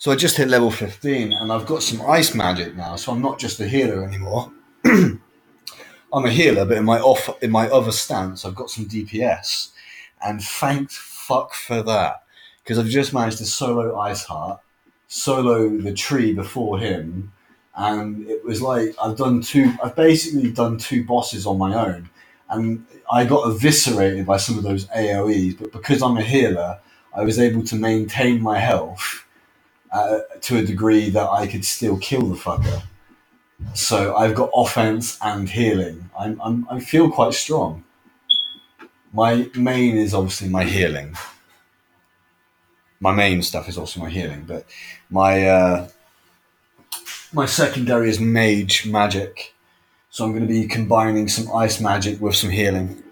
So I just hit level 15 and I've got some ice magic now, so I'm not just a healer anymore. I'm a healer, but in my off in my other stance, I've got some DPS. And thank fuck for that. Because I've just managed to solo Ice Heart, solo the tree before him, and it was like I've done two I've basically done two bosses on my own. And I got eviscerated by some of those AoEs, but because I'm a healer, I was able to maintain my health uh, to a degree that I could still kill the fucker. So I've got offense and healing. I'm, I'm, I feel quite strong. My main is obviously my healing. My main stuff is also my healing, but my uh, my secondary is mage magic. So I'm going to be combining some ice magic with some healing.